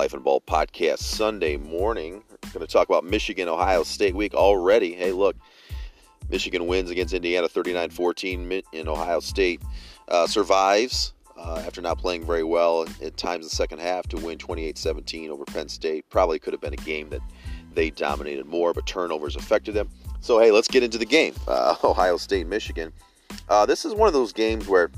Life and Ball podcast Sunday morning. We're going to talk about Michigan Ohio State week already. Hey, look, Michigan wins against Indiana 39 14 in Ohio State, uh, survives uh, after not playing very well at times in the second half to win 28 17 over Penn State. Probably could have been a game that they dominated more, but turnovers affected them. So, hey, let's get into the game uh, Ohio State, Michigan. Uh, this is one of those games where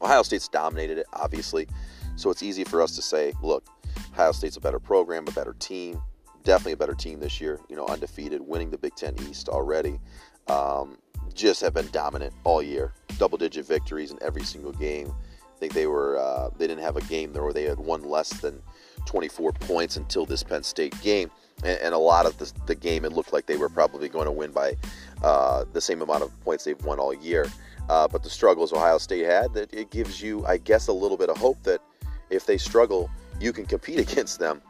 Ohio State's dominated it, obviously. So it's easy for us to say, look, Ohio State's a better program, a better team, definitely a better team this year. You know, undefeated, winning the Big Ten East already. Um, just have been dominant all year, double-digit victories in every single game. I think they were uh, they didn't have a game there where they had won less than 24 points until this Penn State game, and, and a lot of the, the, game it looked like they were probably going to win by uh, the same amount of points they've won all year. Uh, but the struggles Ohio State had, that it gives you, I guess, a little bit of hope that if they struggle, you can compete against them.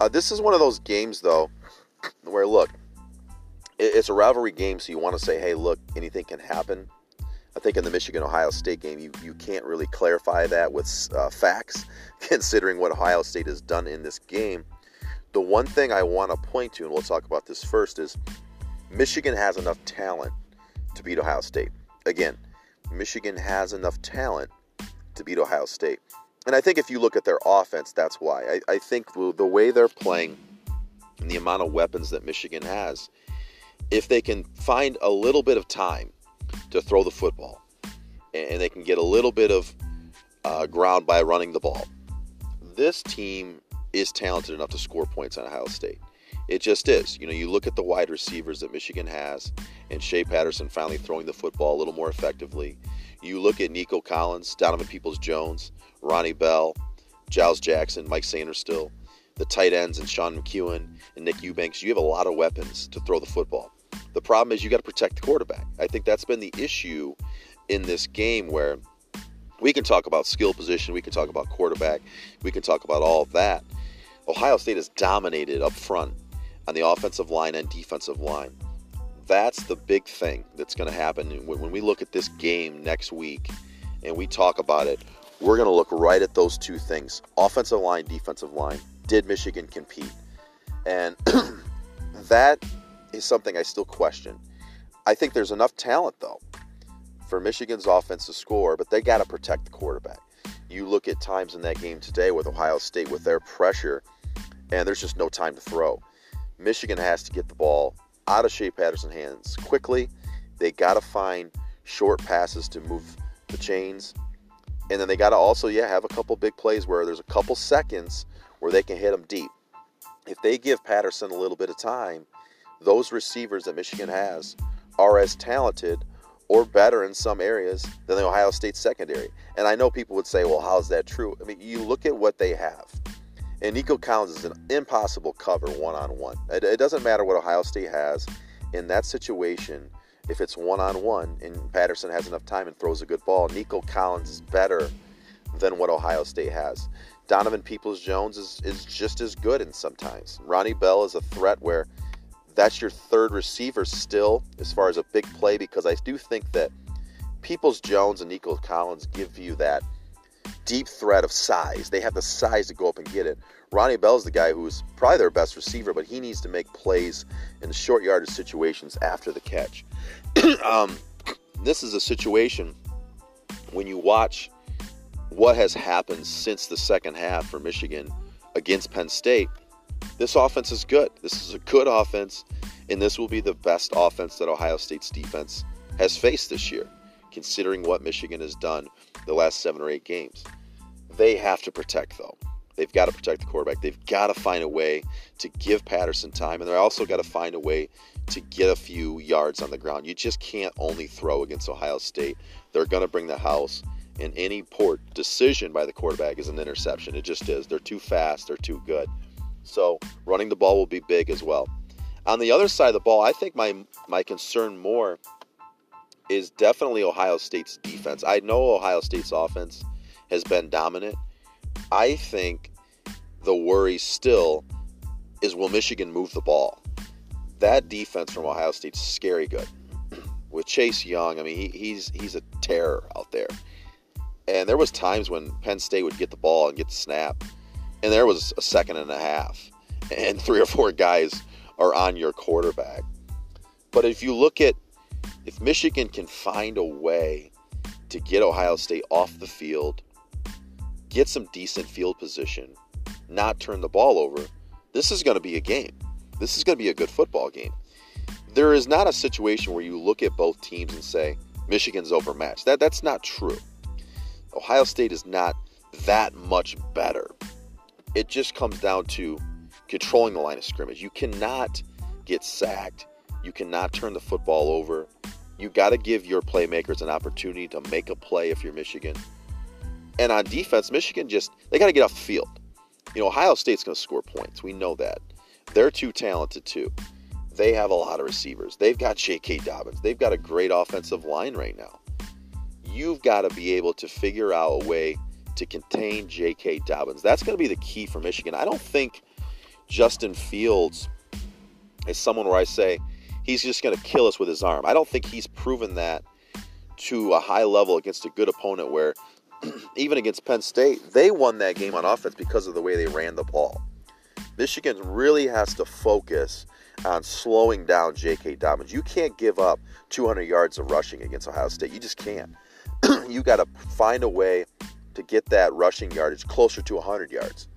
Uh, this is one of those games, though, where look, it's a rivalry game, so you want to say, hey, look, anything can happen. I think in the Michigan Ohio State game, you, you can't really clarify that with uh, facts, considering what Ohio State has done in this game. The one thing I want to point to, and we'll talk about this first, is Michigan has enough talent to beat Ohio State. Again, Michigan has enough talent to beat Ohio State. And I think if you look at their offense, that's why. I, I think the way they're playing and the amount of weapons that Michigan has, if they can find a little bit of time to throw the football and they can get a little bit of uh, ground by running the ball, this team is talented enough to score points on Ohio State. It just is. You know, you look at the wide receivers that Michigan has, and Shea Patterson finally throwing the football a little more effectively. You look at Nico Collins, Donovan Peoples Jones, Ronnie Bell, Giles Jackson, Mike Sainristil, the tight ends, and Sean McKeon and Nick Eubanks. You have a lot of weapons to throw the football. The problem is you got to protect the quarterback. I think that's been the issue in this game where we can talk about skill position, we can talk about quarterback, we can talk about all of that. Ohio State has dominated up front on the offensive line and defensive line. That's the big thing that's going to happen when we look at this game next week and we talk about it. We're going to look right at those two things offensive line, defensive line. Did Michigan compete? And that is something I still question. I think there's enough talent, though, for Michigan's offense to score, but they got to protect the quarterback. You look at times in that game today with Ohio State with their pressure, and there's just no time to throw. Michigan has to get the ball out of Shea Patterson's hands quickly. They got to find short passes to move the chains. And then they got to also, yeah, have a couple big plays where there's a couple seconds where they can hit them deep. If they give Patterson a little bit of time, those receivers that Michigan has are as talented or better in some areas than the Ohio State secondary. And I know people would say, well, how's that true? I mean, you look at what they have. And Nico Collins is an impossible cover one on one. It doesn't matter what Ohio State has in that situation. If it's one on one and Patterson has enough time and throws a good ball, Nico Collins is better than what Ohio State has. Donovan Peoples Jones is, is just as good in sometimes. Ronnie Bell is a threat where that's your third receiver still as far as a big play because I do think that Peoples Jones and Nico Collins give you that deep threat of size. They have the size to go up and get it. Ronnie Bell's the guy who's probably their best receiver, but he needs to make plays in short yardage situations after the catch. um, this is a situation when you watch what has happened since the second half for Michigan against Penn State. This offense is good. This is a good offense, and this will be the best offense that Ohio State's defense has faced this year, considering what Michigan has done the last seven or eight games. They have to protect, though. They've got to protect the quarterback. They've got to find a way to give Patterson time, and they're also got to find a way to get a few yards on the ground. You just can't only throw against Ohio State. They're going to bring the house, and any poor decision by the quarterback is an interception. It just is. They're too fast. They're too good. So running the ball will be big as well. On the other side of the ball, I think my my concern more is definitely Ohio State's defense. I know Ohio State's offense has been dominant. I think the worry still is will Michigan move the ball? That defense from Ohio State's scary good. With Chase Young, I mean, he, he's he's a terror out there. And there was times when Penn State would get the ball and get the snap, and there was a second and a half, and three or four guys are on your quarterback. But if you look at if Michigan can find a way to get Ohio State off the field, get some decent field position, not turn the ball over, this is going to be a game. This is going to be a good football game. There is not a situation where you look at both teams and say Michigan's overmatched. That that's not true. Ohio State is not that much better. It just comes down to controlling the line of scrimmage. You cannot get sacked. You cannot turn the football over. You got to give your playmakers an opportunity to make a play if you're Michigan. And on defense, Michigan just they got to get off the field. You know, Ohio State's going to score points. We know that. They're too talented too. They have a lot of receivers. They've got J.K. Dobbins. They've got a great offensive line right now. You've got to be able to figure out a way to contain J.K. Dobbins. That's going to be the key for Michigan. I don't think Justin Fields is someone where I say he's just going to kill us with his arm. I don't think he's proven that to a high level against a good opponent where even against Penn State, they won that game on offense because of the way they ran the ball. Michigan really has to focus on slowing down J.K. Dobbins. You can't give up 200 yards of rushing against Ohio State. You just can't. you got to find a way to get that rushing yardage closer to 100 yards.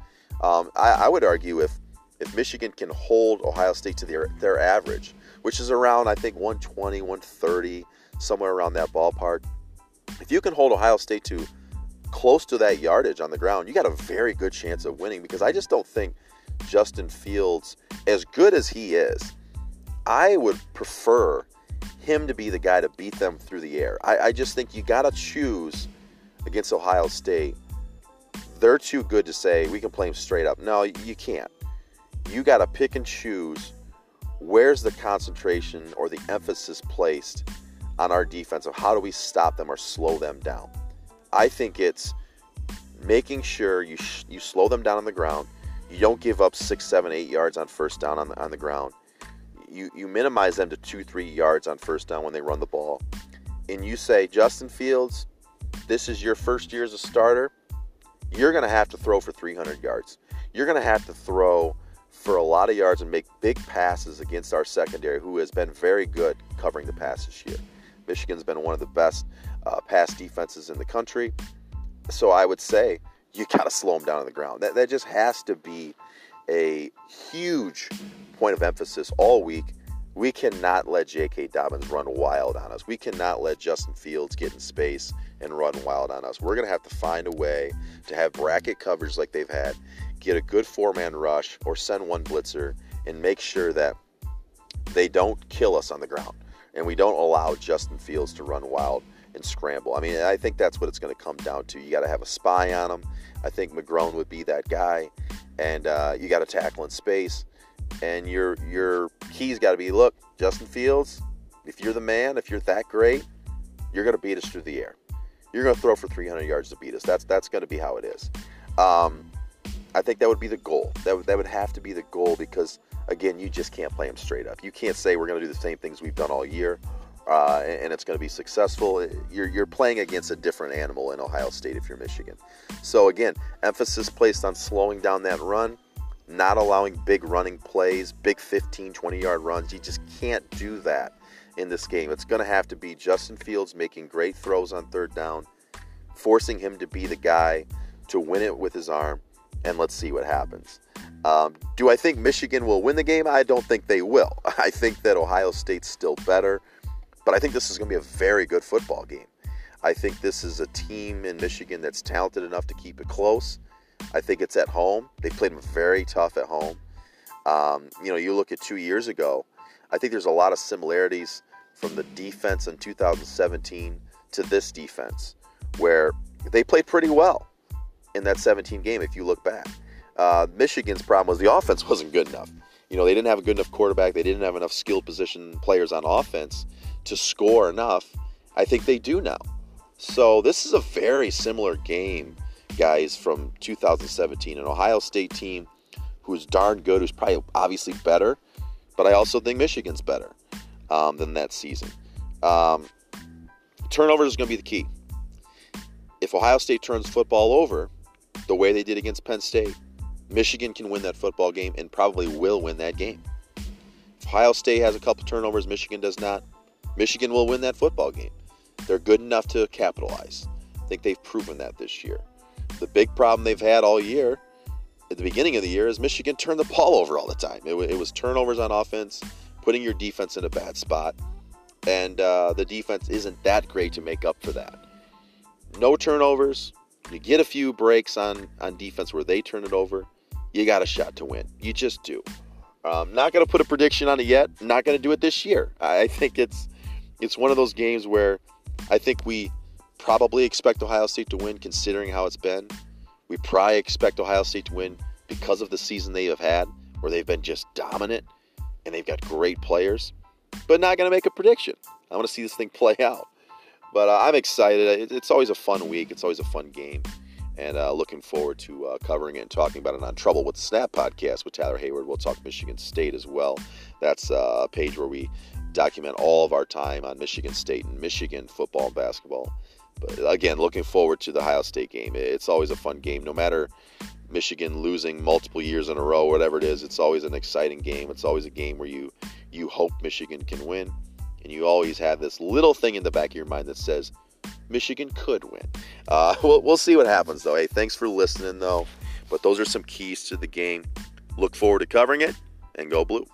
Um, I, I, would argue if if Michigan can hold Ohio State to their their average, which is around I think 120, 130, somewhere around that ballpark. If you can hold Ohio State to close to that yardage on the ground, you got a very good chance of winning because I just don't think Justin Fields, as good as he is, I would prefer him to be the guy to beat them through the air. I, I just think you got to choose against Ohio State. They're too good to say we can play them straight up. No, you can't. You got to pick and choose where's the concentration or the emphasis placed on our defense of how do we stop them or slow them down. I think it's making sure you sh- you slow them down on the ground. You don't give up six, seven, eight yards on first down on the on the ground. You you minimize them to two, three yards on first down when they run the ball, and you say Justin Fields, this is your first year as a starter. You're going to have to throw for 300 yards. You're going to have to throw for a lot of yards and make big passes against our secondary, who has been very good covering the pass this year. Michigan's been one of the best uh, pass defenses in the country. So I would say you got to slow them down on the ground. That, that just has to be a huge point of emphasis all week. We cannot let J.K. Dobbins run wild on us. We cannot let Justin Fields get in space and run wild on us. We're going to have to find a way to have bracket coverage like they've had, get a good four man rush, or send one blitzer and make sure that they don't kill us on the ground and we don't allow Justin Fields to run wild and scramble. I mean, I think that's what it's going to come down to. You got to have a spy on him. I think McGrone would be that guy, and uh, you got to tackle in space. And your your key's got to be look, Justin Fields. If you're the man, if you're that great, you're going to beat us through the air. You're going to throw for 300 yards to beat us. That's that's going to be how it is. Um, I think that would be the goal. That would, that would have to be the goal because again, you just can't play them straight up. You can't say we're going to do the same things we've done all year. Uh, and it's going to be successful. You're, you're playing against a different animal in Ohio State if you're Michigan. So, again, emphasis placed on slowing down that run, not allowing big running plays, big 15, 20 yard runs. You just can't do that in this game. It's going to have to be Justin Fields making great throws on third down, forcing him to be the guy to win it with his arm, and let's see what happens. Um, do I think Michigan will win the game? I don't think they will. I think that Ohio State's still better, but I think this is going to be a very good football game. I think this is a team in Michigan that's talented enough to keep it close. I think it's at home. They played them very tough at home. Um, you know, you look at two years ago, I think there's a lot of similarities from the defense in 2017 to this defense, where they played pretty well in that 17 game if you look back. Uh, Michigan's problem was the offense wasn't good enough. You know, they didn't have a good enough quarterback. They didn't have enough skilled position players on offense to score enough. I think they do now. So this is a very similar game, guys, from 2017. An Ohio State team who's darn good, who's probably obviously better, but I also think Michigan's better um, than that season. Um, turnovers is going to be the key. If Ohio State turns football over the way they did against Penn State, Michigan can win that football game and probably will win that game. If Ohio State has a couple turnovers, Michigan does not, Michigan will win that football game. They're good enough to capitalize. I think they've proven that this year. The big problem they've had all year at the beginning of the year is Michigan turned the ball over all the time. It, it was turnovers on offense, putting your defense in a bad spot, and uh, the defense isn't that great to make up for that. No turnovers. You get a few breaks on on defense where they turn it over. You got a shot to win. You just do. Um, not going to put a prediction on it yet. Not going to do it this year. I think it's it's one of those games where I think we probably expect Ohio State to win, considering how it's been. We probably expect Ohio State to win because of the season they have had, where they've been just dominant and they've got great players. But not going to make a prediction. I want to see this thing play out. But uh, I'm excited. It's always a fun week. It's always a fun game. And uh, looking forward to uh, covering it and talking about it on Trouble with Snap podcast with Tyler Hayward. We'll talk Michigan State as well. That's uh, a page where we document all of our time on Michigan State and Michigan football and basketball. But again, looking forward to the Ohio State game. It's always a fun game, no matter Michigan losing multiple years in a row, whatever it is. It's always an exciting game. It's always a game where you you hope Michigan can win, and you always have this little thing in the back of your mind that says Michigan could win. Uh, we'll, we'll see what happens though. Hey, thanks for listening though. But those are some keys to the game. Look forward to covering it, and go blue.